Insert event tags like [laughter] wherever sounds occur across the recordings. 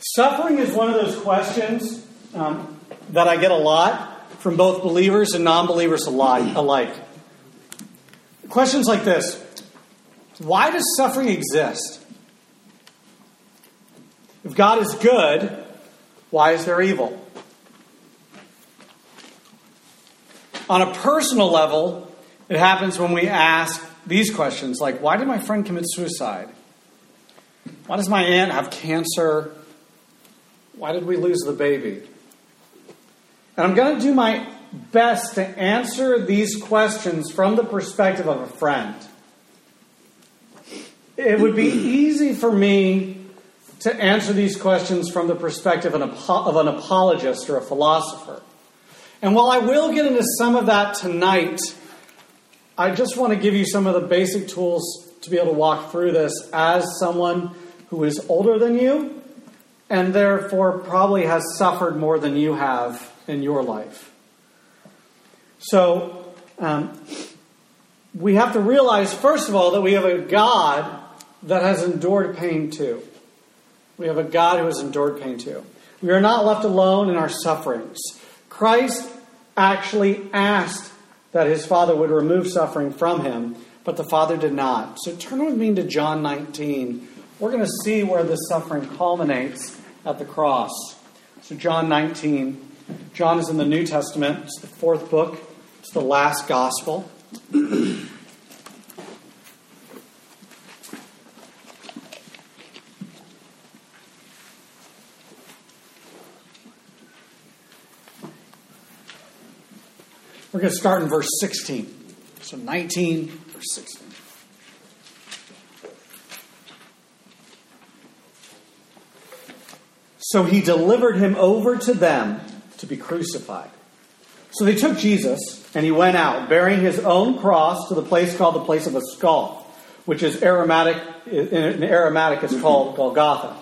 Suffering is one of those questions um, that I get a lot from both believers and non believers alike. Questions like this Why does suffering exist? If God is good, why is there evil? On a personal level, it happens when we ask these questions like, Why did my friend commit suicide? Why does my aunt have cancer? Why did we lose the baby? And I'm going to do my best to answer these questions from the perspective of a friend. It would be easy for me to answer these questions from the perspective of an apologist or a philosopher. And while I will get into some of that tonight, I just want to give you some of the basic tools to be able to walk through this as someone who is older than you and therefore probably has suffered more than you have in your life. So, um, we have to realize, first of all, that we have a God that has endured pain too. We have a God who has endured pain too. We are not left alone in our sufferings. Christ actually asked that his Father would remove suffering from him, but the Father did not. So turn with me to John 19. We're going to see where this suffering culminates at the cross. So, John 19. John is in the New Testament, it's the fourth book, it's the last gospel. We're going to start in verse 16. So 19, verse 16. So he delivered him over to them to be crucified. So they took Jesus, and he went out, bearing his own cross to the place called the place of a skull, which is Aramaic, in Aramaic is called Golgotha.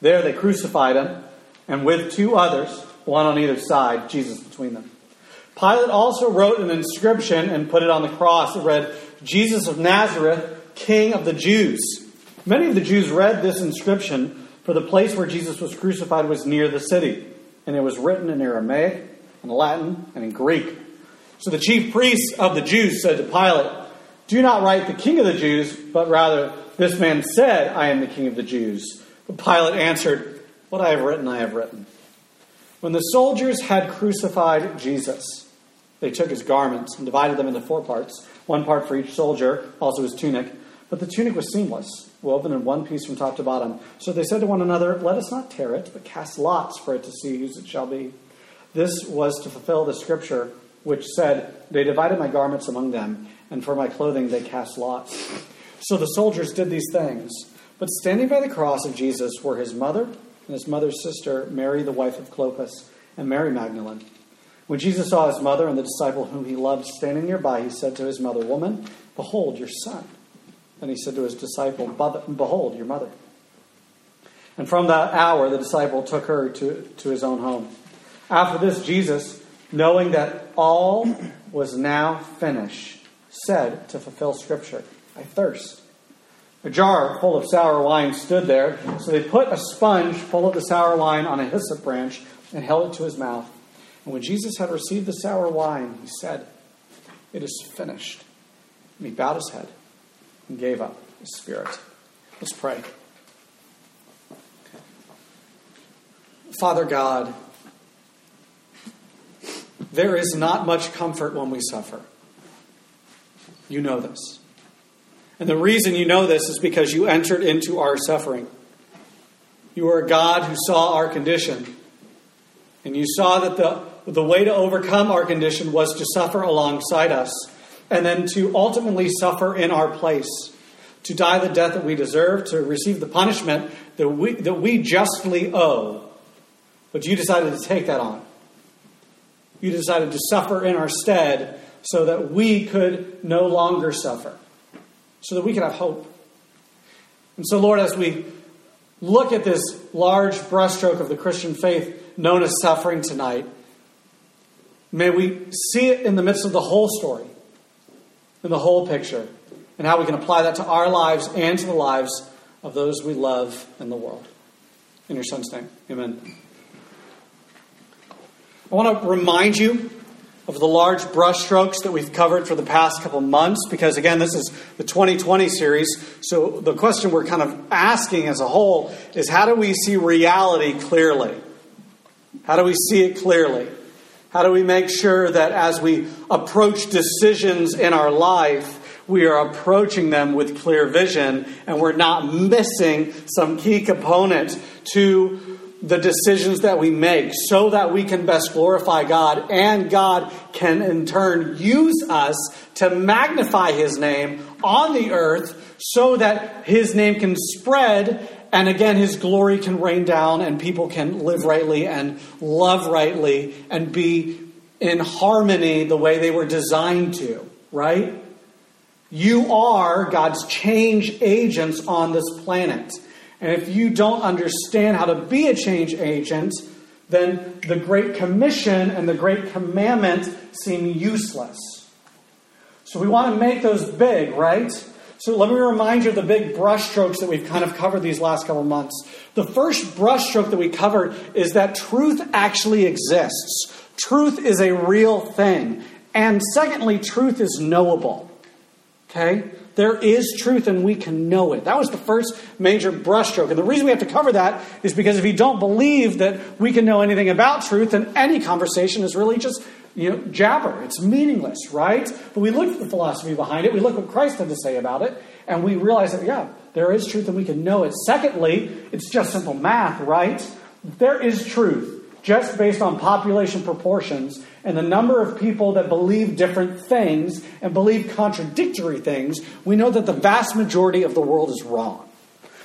There they crucified him, and with two others, one on either side, Jesus between them. Pilate also wrote an inscription and put it on the cross. It read, Jesus of Nazareth, King of the Jews. Many of the Jews read this inscription for the place where Jesus was crucified was near the city, and it was written in Aramaic, in Latin, and in Greek. So the chief priests of the Jews said to Pilate, Do not write the king of the Jews, but rather, this man said, I am the king of the Jews. But Pilate answered, What I have written, I have written. When the soldiers had crucified Jesus, they took his garments and divided them into four parts, one part for each soldier, also his tunic. But the tunic was seamless woven in one piece from top to bottom. So they said to one another, Let us not tear it, but cast lots for it to see whose it shall be. This was to fulfill the scripture which said, They divided my garments among them, and for my clothing they cast lots. So the soldiers did these things. But standing by the cross of Jesus were his mother and his mother's sister, Mary, the wife of Clopas, and Mary Magdalene. When Jesus saw his mother and the disciple whom he loved standing nearby, he said to his mother, Woman, behold your son. And he said to his disciple, Behold, your mother. And from that hour, the disciple took her to, to his own home. After this, Jesus, knowing that all was now finished, said to fulfill Scripture, I thirst. A jar full of sour wine stood there, so they put a sponge full of the sour wine on a hyssop branch and held it to his mouth. And when Jesus had received the sour wine, he said, It is finished. And he bowed his head gave up his spirit. Let's pray. Father God, there is not much comfort when we suffer. You know this. And the reason you know this is because you entered into our suffering. You are a God who saw our condition. And you saw that the, the way to overcome our condition was to suffer alongside us and then to ultimately suffer in our place, to die the death that we deserve, to receive the punishment that we, that we justly owe. But you decided to take that on. You decided to suffer in our stead so that we could no longer suffer, so that we could have hope. And so, Lord, as we look at this large brushstroke of the Christian faith known as suffering tonight, may we see it in the midst of the whole story in the whole picture and how we can apply that to our lives and to the lives of those we love in the world. In your son's name. Amen. I want to remind you of the large brushstrokes that we've covered for the past couple months because, again, this is the 2020 series. So, the question we're kind of asking as a whole is how do we see reality clearly? How do we see it clearly? How do we make sure that as we approach decisions in our life, we are approaching them with clear vision and we're not missing some key component to the decisions that we make so that we can best glorify God and God can in turn use us to magnify His name on the earth so that His name can spread and again His glory can rain down and people can live rightly and love rightly and be in harmony the way they were designed to, right? You are God's change agents on this planet. And if you don't understand how to be a change agent, then the Great Commission and the Great Commandment seem useless. So we want to make those big, right? So let me remind you of the big brushstrokes that we've kind of covered these last couple months. The first brushstroke that we covered is that truth actually exists. Truth is a real thing. And secondly, truth is knowable. Okay? There is truth and we can know it. That was the first major brushstroke. And the reason we have to cover that is because if you don't believe that we can know anything about truth, then any conversation is really just you know, jabber. It's meaningless, right? But we look at the philosophy behind it, we look what Christ had to say about it, and we realize that, yeah, there is truth and we can know it. Secondly, it's just simple math, right? There is truth just based on population proportions and the number of people that believe different things and believe contradictory things, we know that the vast majority of the world is wrong.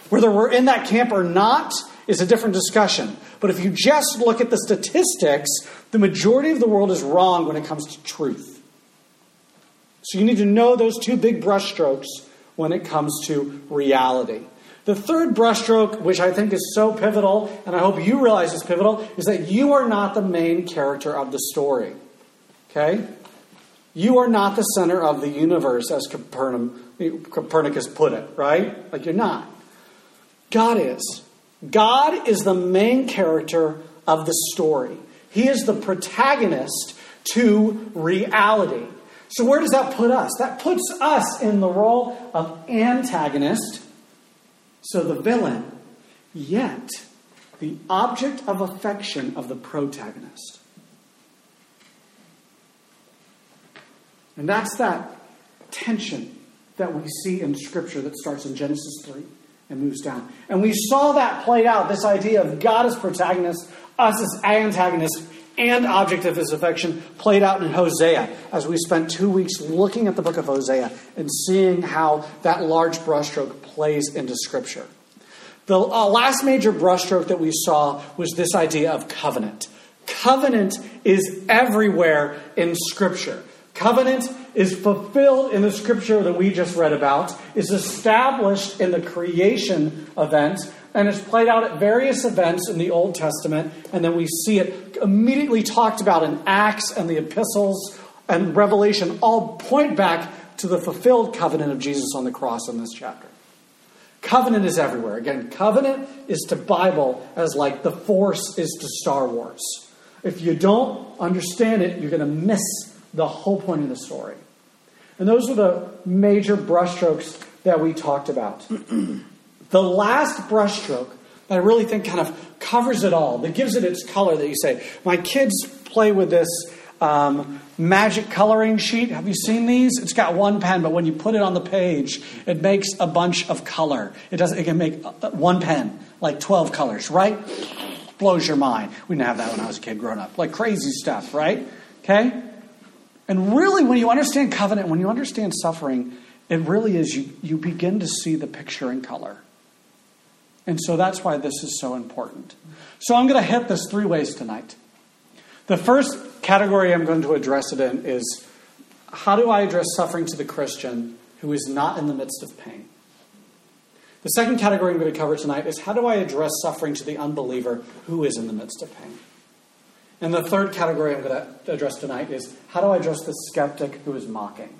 Whether we're in that camp or not is a different discussion. But if you just look at the statistics, the majority of the world is wrong when it comes to truth. So you need to know those two big brushstrokes when it comes to reality. The third brushstroke, which I think is so pivotal, and I hope you realize is pivotal, is that you are not the main character of the story. Okay? You are not the center of the universe, as Copernicus put it, right? Like you're not. God is. God is the main character of the story. He is the protagonist to reality. So, where does that put us? That puts us in the role of antagonist so the villain, yet the object of affection of the protagonist. And that's that tension that we see in Scripture that starts in Genesis 3 and moves down. And we saw that played out this idea of God as protagonist, us as antagonist, and object of his affection played out in Hosea as we spent two weeks looking at the book of Hosea and seeing how that large brushstroke plays into Scripture. The uh, last major brushstroke that we saw was this idea of covenant. Covenant is everywhere in Scripture. Covenant is fulfilled in the scripture that we just read about, is established in the creation event, and it's played out at various events in the Old Testament, and then we see it immediately talked about in Acts and the epistles and Revelation, all point back to the fulfilled covenant of Jesus on the cross in this chapter. Covenant is everywhere. Again, covenant is to Bible as like the force is to Star Wars. If you don't understand it, you're going to miss the whole point of the story. And those are the major brushstrokes that we talked about. [clears throat] the last brushstroke that I really think kind of covers it all, that gives it its color, that you say, my kids play with this um, magic coloring sheet. Have you seen these? It's got one pen, but when you put it on the page, it makes a bunch of color. It does. It can make uh, one pen, like twelve colors, right? Blows your mind. We didn't have that when I was a kid growing up. Like crazy stuff, right? Okay. And really, when you understand covenant, when you understand suffering, it really is you, you begin to see the picture in color. And so that's why this is so important. So I'm going to hit this three ways tonight. The first category I'm going to address it in is how do I address suffering to the Christian who is not in the midst of pain? The second category I'm going to cover tonight is how do I address suffering to the unbeliever who is in the midst of pain? And the third category I'm going to address tonight is how do I address the skeptic who is mocking?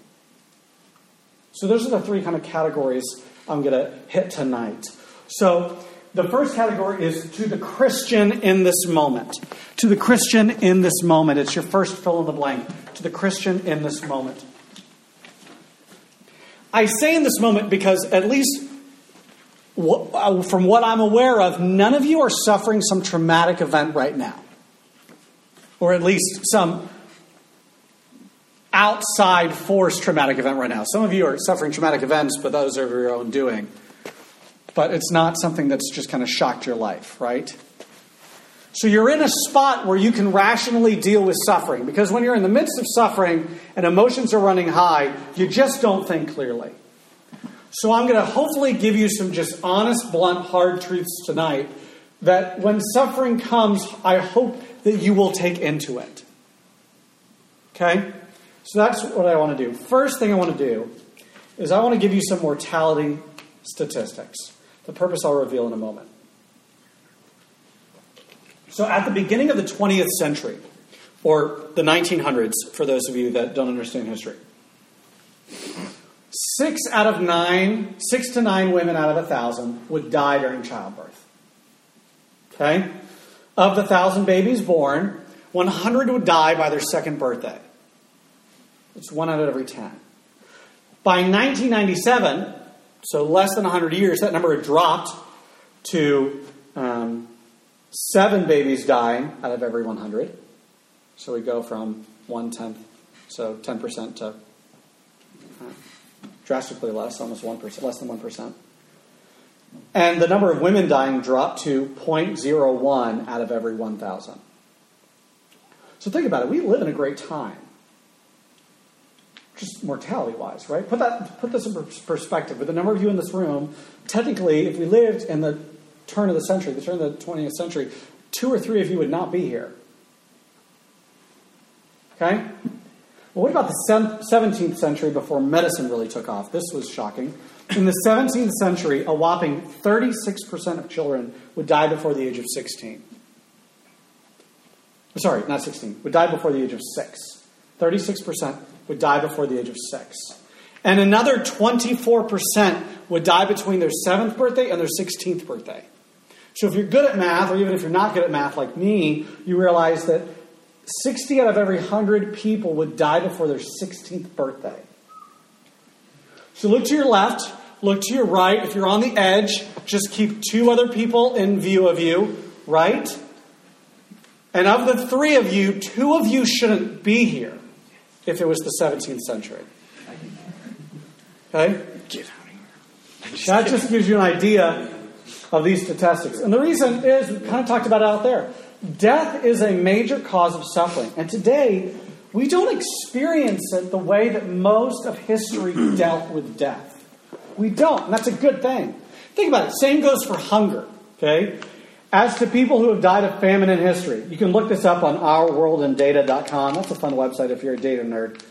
So those are the three kind of categories I'm going to hit tonight. So The first category is to the Christian in this moment. To the Christian in this moment. It's your first fill in the blank. To the Christian in this moment. I say in this moment because, at least uh, from what I'm aware of, none of you are suffering some traumatic event right now. Or at least some outside force traumatic event right now. Some of you are suffering traumatic events, but those are of your own doing. But it's not something that's just kind of shocked your life, right? So you're in a spot where you can rationally deal with suffering. Because when you're in the midst of suffering and emotions are running high, you just don't think clearly. So I'm going to hopefully give you some just honest, blunt, hard truths tonight that when suffering comes, I hope that you will take into it. Okay? So that's what I want to do. First thing I want to do is I want to give you some mortality statistics. The purpose I'll reveal in a moment. So, at the beginning of the 20th century, or the 1900s, for those of you that don't understand history, six out of nine, six to nine women out of a thousand would die during childbirth. Okay? Of the thousand babies born, 100 would die by their second birthday. It's one out of every 10. By 1997, so less than 100 years, that number had dropped to um, seven babies dying out of every 100. So we go from one tenth, so 10% to uh, drastically less, almost 1%, less than 1%. And the number of women dying dropped to 0.01 out of every 1,000. So think about it. We live in a great time just mortality wise, right? Put that put this in perspective. With the number of you in this room, technically, if we lived in the turn of the century, the turn of the 20th century, two or three of you would not be here. Okay? Well, what about the 17th century before medicine really took off? This was shocking. In the 17th century, a whopping 36% of children would die before the age of 16. Sorry, not 16, would die before the age of 6. 36% would die before the age of six. And another 24% would die between their seventh birthday and their 16th birthday. So if you're good at math, or even if you're not good at math like me, you realize that 60 out of every 100 people would die before their 16th birthday. So look to your left, look to your right. If you're on the edge, just keep two other people in view of you, right? And of the three of you, two of you shouldn't be here if it was the 17th century. Okay? Get out of here. That just gives you an idea of these statistics. And the reason is, we kind of talked about it out there. Death is a major cause of suffering. And today, we don't experience it the way that most of history [clears throat] dealt with death. We don't, and that's a good thing. Think about it. Same goes for hunger. Okay? As to people who have died of famine in history, you can look this up on ourworldindata.com. That's a fun website if you're a data nerd.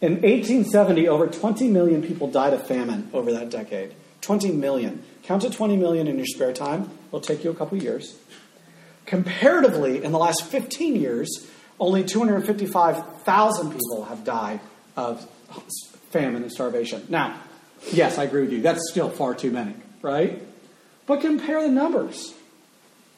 In 1870, over 20 million people died of famine over that decade. 20 million. Count to 20 million in your spare time. It'll take you a couple years. Comparatively, in the last 15 years, only 255,000 people have died of famine and starvation. Now, yes, I agree with you. That's still far too many, right? But compare the numbers.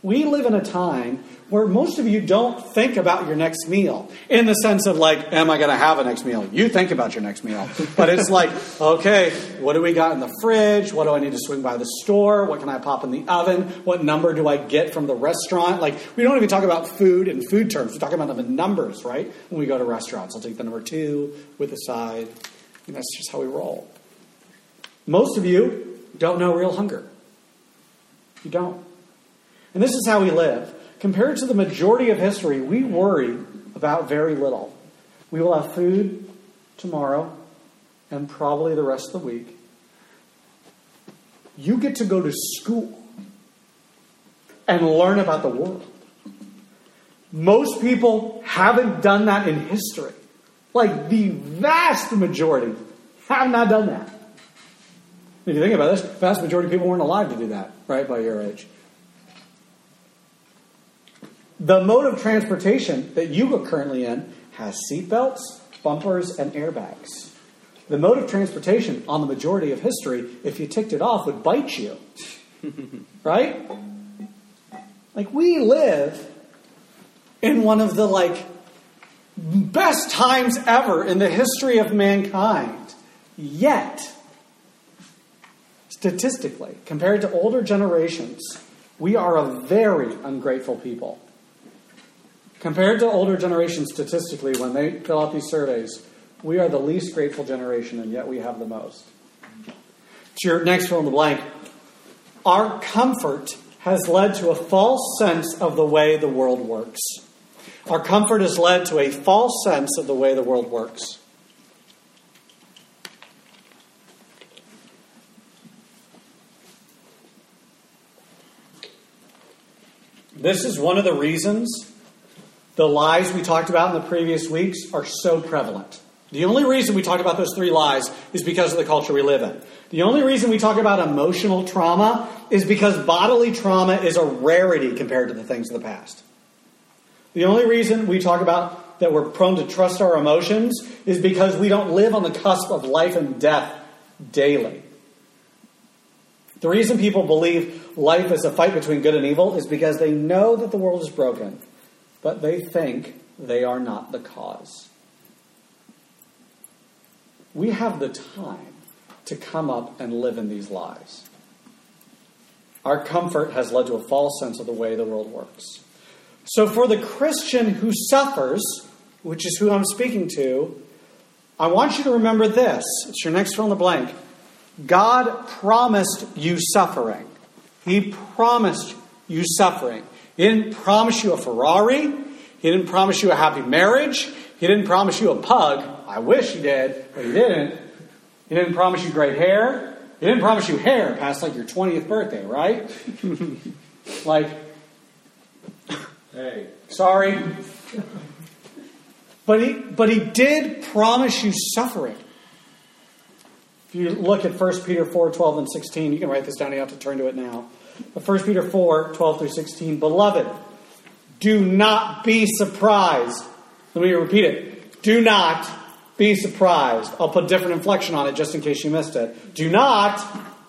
We live in a time where most of you don't think about your next meal in the sense of like, am I going to have a next meal? You think about your next meal. But it's [laughs] like, okay, what do we got in the fridge? What do I need to swing by the store? What can I pop in the oven? What number do I get from the restaurant? Like, we don't even talk about food in food terms. We talk about them in numbers, right? When we go to restaurants, I'll take the number two with a side. And that's just how we roll. Most of you don't know real hunger. You don't. And this is how we live. Compared to the majority of history, we worry about very little. We will have food tomorrow and probably the rest of the week. You get to go to school and learn about the world. Most people haven't done that in history. Like the vast majority have not done that. If you think about this, vast majority of people weren't alive to do that, right, by your age. The mode of transportation that you are currently in has seatbelts, bumpers, and airbags. The mode of transportation on the majority of history, if you ticked it off, would bite you. [laughs] right? Like we live in one of the like best times ever in the history of mankind. Yet, statistically, compared to older generations, we are a very ungrateful people. Compared to older generations, statistically, when they fill out these surveys, we are the least grateful generation, and yet we have the most. To your next fill in the blank, our comfort has led to a false sense of the way the world works. Our comfort has led to a false sense of the way the world works. This is one of the reasons the lies we talked about in the previous weeks are so prevalent. The only reason we talk about those three lies is because of the culture we live in. The only reason we talk about emotional trauma is because bodily trauma is a rarity compared to the things of the past. The only reason we talk about that we're prone to trust our emotions is because we don't live on the cusp of life and death daily. The reason people believe life is a fight between good and evil is because they know that the world is broken, but they think they are not the cause. We have the time to come up and live in these lies. Our comfort has led to a false sense of the way the world works. So, for the Christian who suffers, which is who I'm speaking to, I want you to remember this. It's your next fill in the blank. God promised you suffering. He promised you suffering. He didn't promise you a Ferrari. He didn't promise you a happy marriage. He didn't promise you a pug. I wish he did, but he didn't. He didn't promise you great hair. He didn't promise you hair past like your 20th birthday, right? [laughs] like, Hey. Sorry. But he, but he did promise you suffering. If you look at 1 Peter 4 12 and 16, you can write this down, you have to turn to it now. But 1 Peter 4 12 through 16, Beloved, do not be surprised. Let me repeat it. Do not be surprised. I'll put different inflection on it just in case you missed it. Do not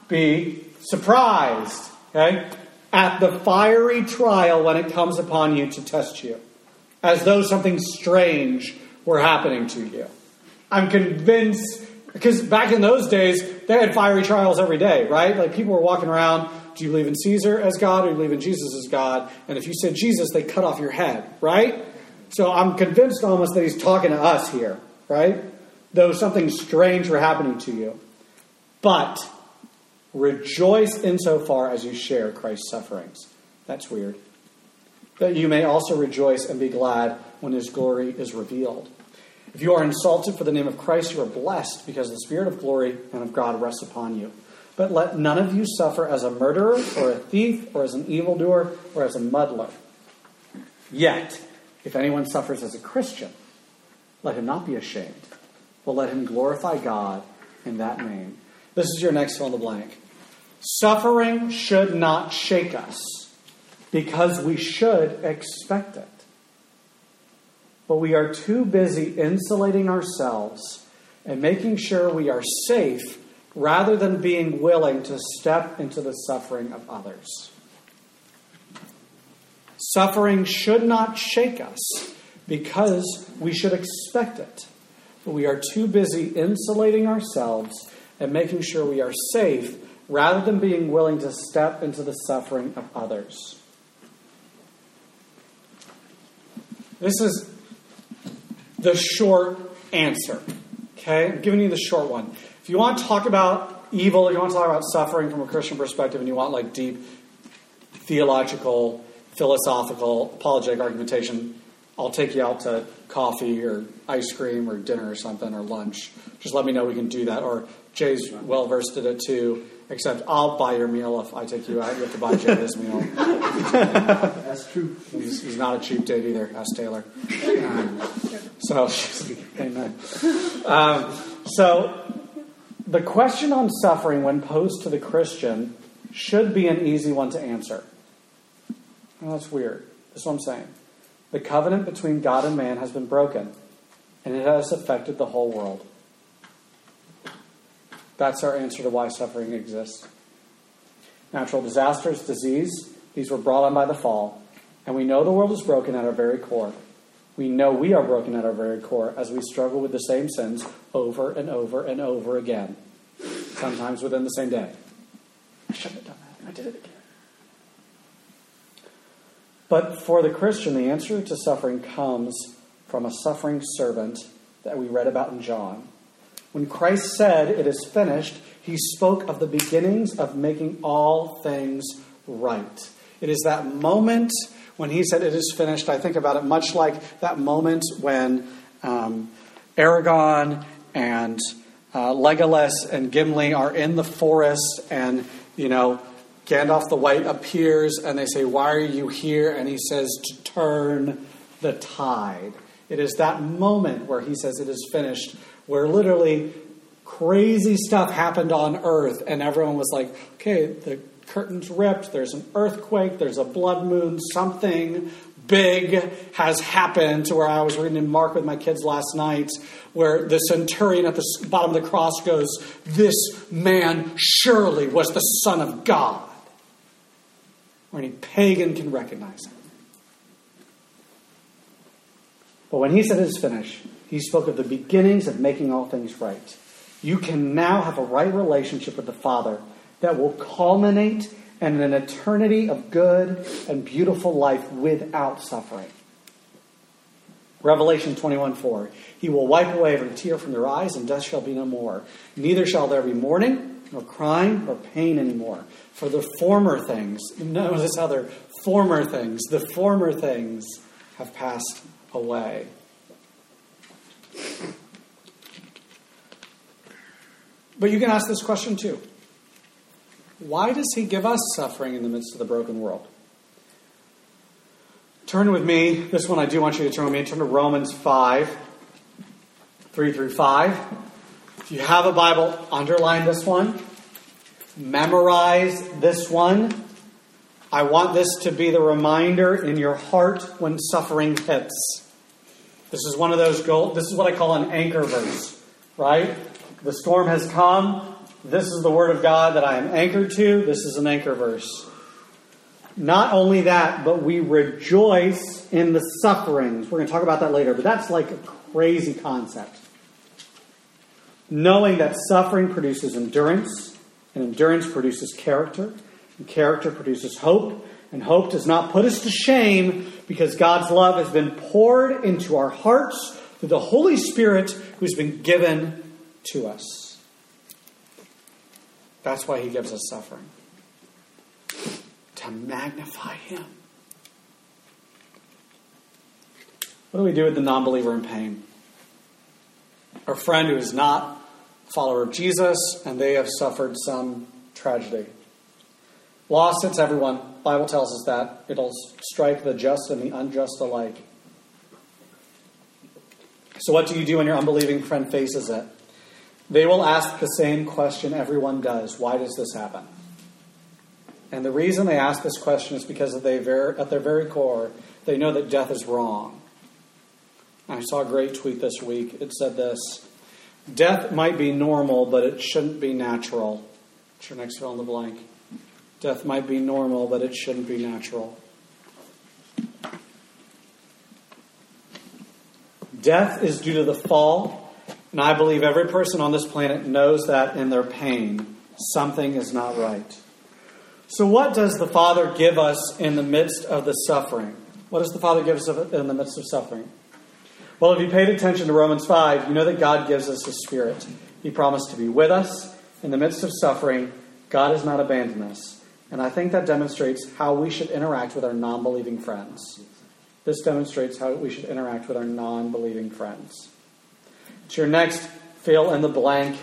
be surprised. Okay? at the fiery trial when it comes upon you to test you, as though something strange were happening to you. I'm convinced, because back in those days, they had fiery trials every day, right? Like people were walking around, do you believe in Caesar as God or do you believe in Jesus as God? And if you said Jesus, they cut off your head, right? So I'm convinced almost that he's talking to us here, right? Though something strange were happening to you. But Rejoice insofar as you share Christ's sufferings. That's weird. That you may also rejoice and be glad when his glory is revealed. If you are insulted for the name of Christ, you are blessed because the Spirit of glory and of God rests upon you. But let none of you suffer as a murderer, or a thief, or as an evildoer, or as a muddler. Yet, if anyone suffers as a Christian, let him not be ashamed, but let him glorify God in that name. This is your next fill in the blank. Suffering should not shake us because we should expect it. But we are too busy insulating ourselves and making sure we are safe rather than being willing to step into the suffering of others. Suffering should not shake us because we should expect it. But we are too busy insulating ourselves and making sure we are safe rather than being willing to step into the suffering of others. This is the short answer. Okay? I'm giving you the short one. If you want to talk about evil, if you want to talk about suffering from a Christian perspective, and you want like deep theological, philosophical, apologetic argumentation, I'll take you out to coffee or ice cream or dinner or something or lunch. Just let me know we can do that. Or Jay's well versed at it too. Except I'll buy your meal if I take you out. You have to buy Jay this meal. [laughs] That's true. He's, he's, not a cheap date either. Ask Taylor. [laughs] Um, so, [laughs] amen. Um, so, the question on suffering, when posed to the Christian, should be an easy one to answer. Well, that's weird. That's what I'm saying. The covenant between God and man has been broken, and it has affected the whole world. That's our answer to why suffering exists. natural disasters, disease, these were brought on by the fall. And we know the world is broken at our very core. We know we are broken at our very core as we struggle with the same sins over and over and over again, sometimes within the same day. I shouldn't have done that. I did it again. But for the Christian, the answer to suffering comes from a suffering servant that we read about in John. When Christ said, It is finished, he spoke of the beginnings of making all things right. It is that moment when he said, It is finished. I think about it much like that moment when um, Aragorn and uh, Legolas and Gimli are in the forest and, you know, Gandalf the White appears and they say, Why are you here? And he says, To turn the tide. It is that moment where he says, It is finished, where literally crazy stuff happened on earth and everyone was like, Okay, the curtain's ripped, there's an earthquake, there's a blood moon, something big has happened to where I was reading in Mark with my kids last night, where the centurion at the bottom of the cross goes, This man surely was the Son of God or any pagan can recognize him. But when he said it is finished, he spoke of the beginnings of making all things right. You can now have a right relationship with the Father that will culminate in an eternity of good and beautiful life without suffering. Revelation 21 4. He will wipe away every tear from their eyes, and death shall be no more. Neither shall there be mourning, nor crying, nor pain anymore for the former things, [laughs] notice other former things, the former things have passed away. But you can ask this question too. Why does he give us suffering in the midst of the broken world? Turn with me, this one I do want you to turn with me, turn to Romans 5, 3 through 5. If you have a Bible, underline this one memorize this one. I want this to be the reminder in your heart when suffering hits. This is one of those gold, this is what I call an anchor verse, right? The storm has come. This is the word of God that I am anchored to. This is an anchor verse. Not only that, but we rejoice in the sufferings. We're going to talk about that later, but that's like a crazy concept. Knowing that suffering produces endurance, and endurance produces character, and character produces hope, and hope does not put us to shame because God's love has been poured into our hearts through the Holy Spirit who's been given to us. That's why He gives us suffering to magnify Him. What do we do with the non believer in pain? Our friend who is not a follower of Jesus, and they have suffered some tragedy. Loss hits everyone. Bible tells us that. It'll strike the just and the unjust alike. So, what do you do when your unbelieving friend faces it? They will ask the same question everyone does Why does this happen? And the reason they ask this question is because at their very core, they know that death is wrong. I saw a great tweet this week. It said this Death might be normal, but it shouldn't be natural. What's your next fill in the blank? Death might be normal, but it shouldn't be natural. Death is due to the fall, and I believe every person on this planet knows that in their pain, something is not right. So, what does the Father give us in the midst of the suffering? What does the Father give us in the midst of suffering? Well, if you paid attention to Romans 5, you know that God gives us His Spirit. He promised to be with us in the midst of suffering. God has not abandoned us. And I think that demonstrates how we should interact with our non believing friends. This demonstrates how we should interact with our non believing friends. It's your next fill in the blank.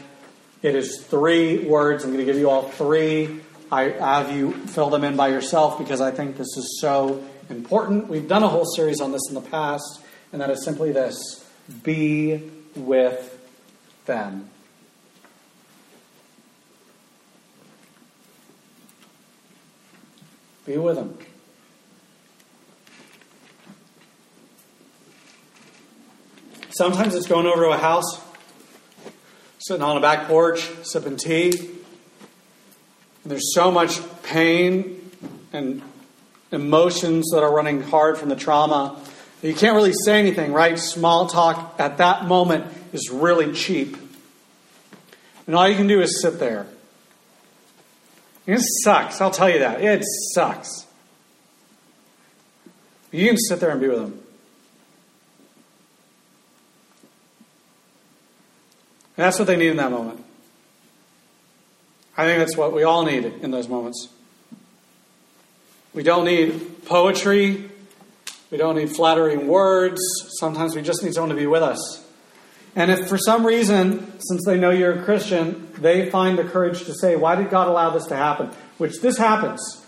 It is three words. I'm going to give you all three. I have you fill them in by yourself because I think this is so important. We've done a whole series on this in the past and that is simply this be with them. Be with them. Sometimes it's going over to a house, sitting on a back porch, sipping tea. And there's so much pain and emotions that are running hard from the trauma. You can't really say anything, right? Small talk at that moment is really cheap. And all you can do is sit there. It sucks, I'll tell you that. It sucks. You can sit there and be with them. And that's what they need in that moment. I think that's what we all need in those moments. We don't need poetry. We don't need flattering words. Sometimes we just need someone to be with us. And if for some reason, since they know you're a Christian, they find the courage to say, Why did God allow this to happen? Which this happens.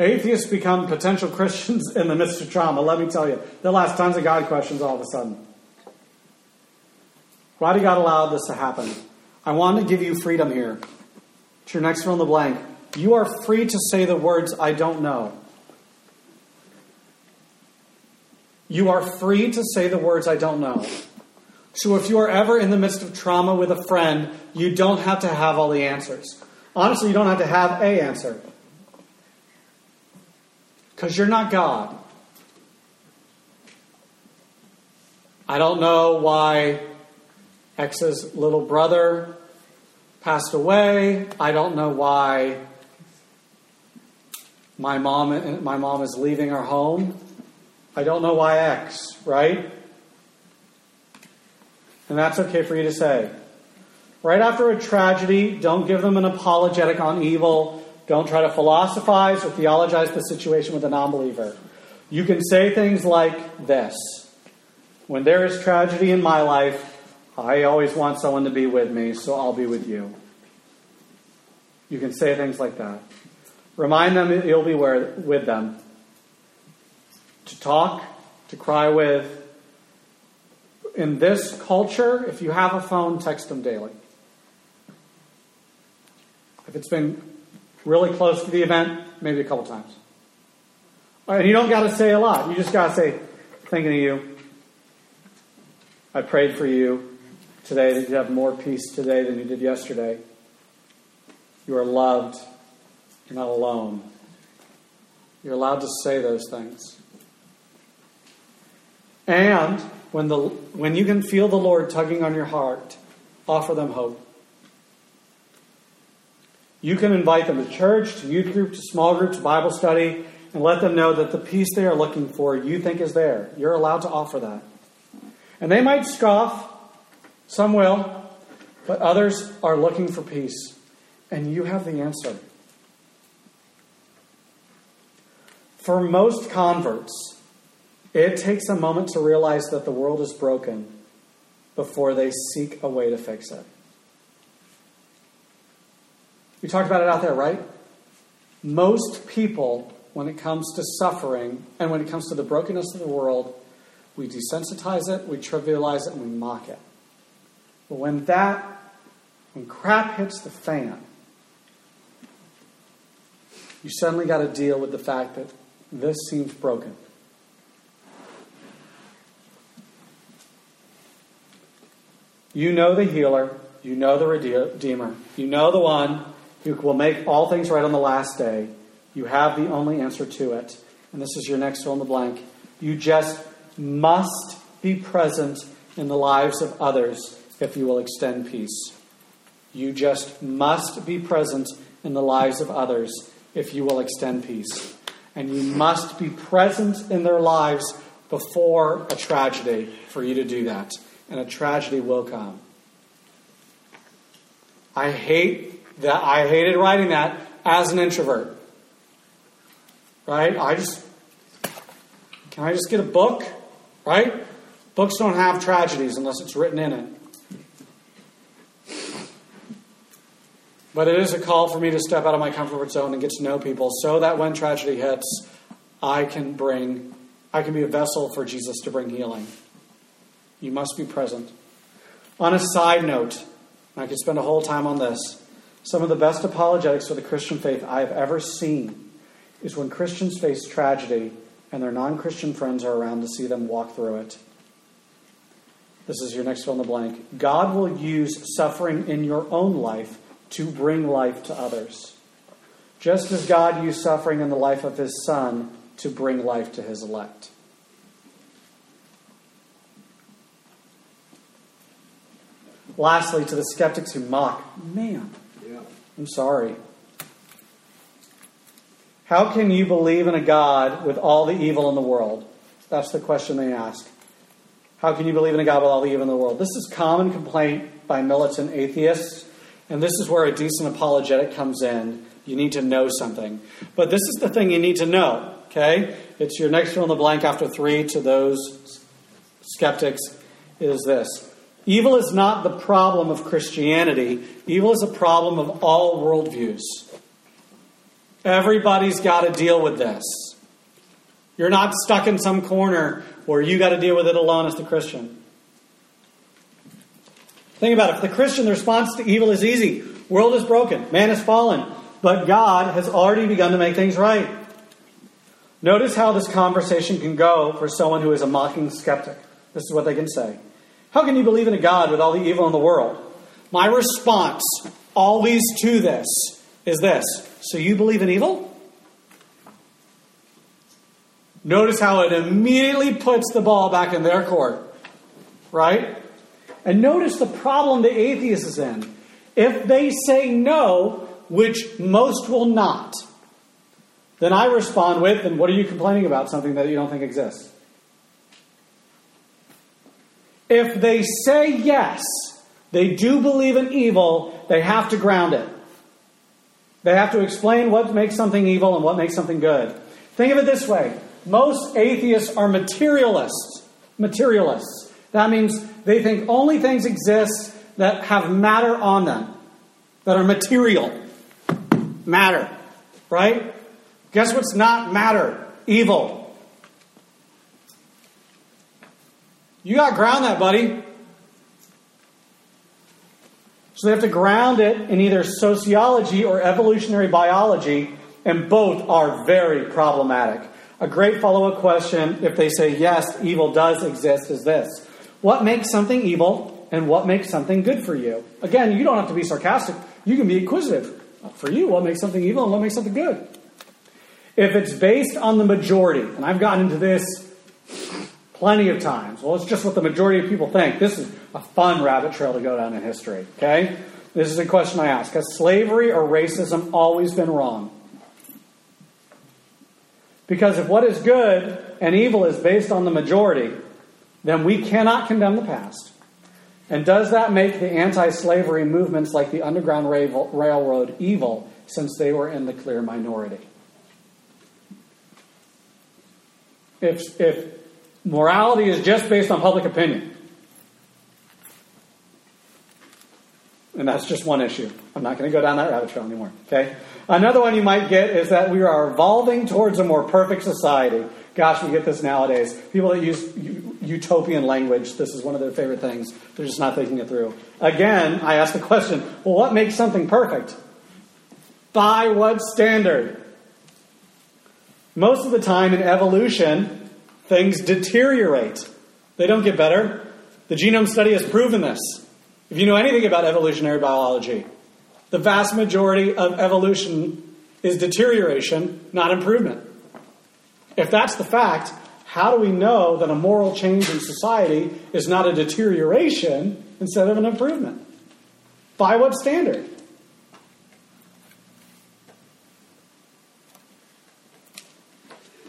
Atheists become potential [laughs] Christians in the midst of trauma. Let me tell you, they'll ask tons of God questions all of a sudden. Why did God allow this to happen? I want to give you freedom here. To your next fill in the blank. You are free to say the words, I don't know. You are free to say the words, I don't know. So if you are ever in the midst of trauma with a friend, you don't have to have all the answers. Honestly, you don't have to have a answer. Because you're not God. I don't know why X's little brother passed away. I don't know why my mom my mom is leaving our home. I don't know why X, right? And that's okay for you to say. Right after a tragedy, don't give them an apologetic on evil. Don't try to philosophize or theologize the situation with a non believer. You can say things like this When there is tragedy in my life, I always want someone to be with me, so I'll be with you. You can say things like that. Remind them that you'll be with them. To talk, to cry with. In this culture, if you have a phone, text them daily. If it's been really close to the event, maybe a couple times. Uh, and you don't got to say a lot. You just got to say, thinking of you. I prayed for you today that you have more peace today than you did yesterday. You are loved. You're not alone. You're allowed to say those things. And when, the, when you can feel the Lord tugging on your heart, offer them hope. You can invite them to church, to youth group, to small group, to Bible study, and let them know that the peace they are looking for you think is there. You're allowed to offer that. And they might scoff, some will, but others are looking for peace. And you have the answer. For most converts, it takes a moment to realize that the world is broken before they seek a way to fix it. We talked about it out there, right? Most people, when it comes to suffering and when it comes to the brokenness of the world, we desensitize it, we trivialize it, and we mock it. But when that, when crap hits the fan, you suddenly got to deal with the fact that this seems broken. You know the healer, you know the redeemer, you know the one who will make all things right on the last day. You have the only answer to it. And this is your next fill in the blank. You just must be present in the lives of others if you will extend peace. You just must be present in the lives of others if you will extend peace. And you must be present in their lives before a tragedy for you to do that. And a tragedy will come. I hate that I hated writing that as an introvert. Right? I just can I just get a book? Right? Books don't have tragedies unless it's written in it. But it is a call for me to step out of my comfort zone and get to know people so that when tragedy hits, I can bring, I can be a vessel for Jesus to bring healing. You must be present. On a side note, I could spend a whole time on this. Some of the best apologetics for the Christian faith I have ever seen is when Christians face tragedy and their non Christian friends are around to see them walk through it. This is your next fill in the blank. God will use suffering in your own life to bring life to others. just as God used suffering in the life of his Son to bring life to his elect. Lastly, to the skeptics who mock, man, Yeah. I'm sorry. How can you believe in a God with all the evil in the world? That's the question they ask. How can you believe in a God with all the evil in the world? This is common complaint by militant atheists, and this is where a decent apologetic comes in. You need to know something. But this is the thing you need to know, okay? It's your next fill in the blank after three to those skeptics is this. Evil is not the problem of Christianity. Evil is a problem of all worldviews. Everybody's got to deal with this. You're not stuck in some corner where you got to deal with it alone as the Christian. Think about it. For the Christian, the response to evil is easy. World is broken. Man is fallen. But God has already begun to make things right. Notice how this conversation can go for someone who is a mocking skeptic. This is what they can say. How can you believe in a God with all the evil in the world? My response always to this is this So you believe in evil? Notice how it immediately puts the ball back in their court, right? And notice the problem the atheist is in. If they say no, which most will not, then I respond with, then what are you complaining about? Something that you don't think exists. If they say yes, they do believe in evil, they have to ground it. They have to explain what makes something evil and what makes something good. Think of it this way most atheists are materialists. Materialists. That means they think only things exist that have matter on them, that are material. Matter. Right? Guess what's not matter? Evil. You got ground that, buddy. So they have to ground it in either sociology or evolutionary biology, and both are very problematic. A great follow up question, if they say yes, evil does exist, is this What makes something evil and what makes something good for you? Again, you don't have to be sarcastic, you can be inquisitive. For you, what makes something evil and what makes something good? If it's based on the majority, and I've gotten into this plenty of times, well, it's just what the majority of people think. This is a fun rabbit trail to go down in history, okay? This is a question I ask Has slavery or racism always been wrong? Because if what is good and evil is based on the majority, then we cannot condemn the past. And does that make the anti slavery movements like the Underground Railroad evil since they were in the clear minority? If, if morality is just based on public opinion, and that's just one issue, I'm not going to go down that rabbit trail anymore, okay? Another one you might get is that we are evolving towards a more perfect society. Gosh, we get this nowadays. People that use utopian language, this is one of their favorite things. They're just not thinking it through. Again, I ask the question well, what makes something perfect? By what standard? Most of the time in evolution, things deteriorate. They don't get better. The genome study has proven this. If you know anything about evolutionary biology, the vast majority of evolution is deterioration, not improvement. If that's the fact, how do we know that a moral change in society is not a deterioration instead of an improvement? By what standard?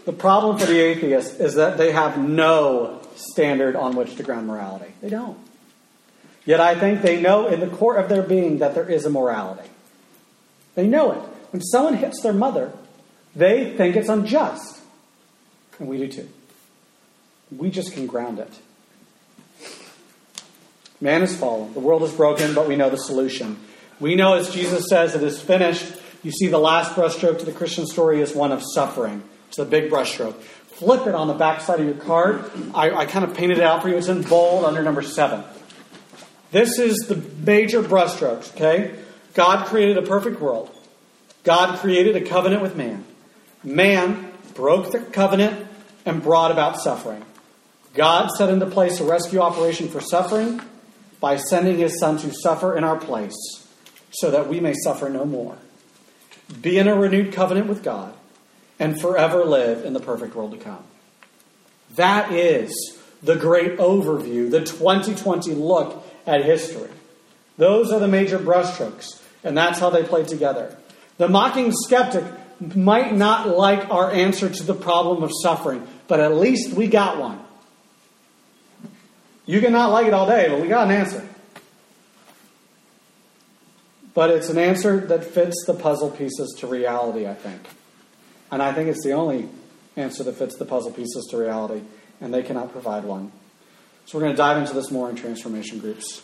The problem for the atheist is that they have no standard on which to ground morality. They don't. Yet I think they know in the core of their being that there is a morality. They know it. When someone hits their mother, they think it's unjust. And we do too. We just can ground it. Man is fallen. The world is broken, but we know the solution. We know, as Jesus says, it is finished. You see, the last brushstroke to the Christian story is one of suffering. It's the big brushstroke. Flip it on the back side of your card. I, I kind of painted it out for you. It's in bold under number seven. This is the major brushstrokes, okay? God created a perfect world. God created a covenant with man. Man broke the covenant and brought about suffering. God set into place a rescue operation for suffering by sending his son to suffer in our place so that we may suffer no more. be in a renewed covenant with God, and forever live in the perfect world to come. That is the great overview, the 2020 look at history. Those are the major brushstrokes, and that's how they play together. The mocking skeptic might not like our answer to the problem of suffering, but at least we got one. You can not like it all day, but we got an answer. But it's an answer that fits the puzzle pieces to reality, I think. And I think it's the only answer that fits the puzzle pieces to reality, and they cannot provide one. So we're going to dive into this more in transformation groups.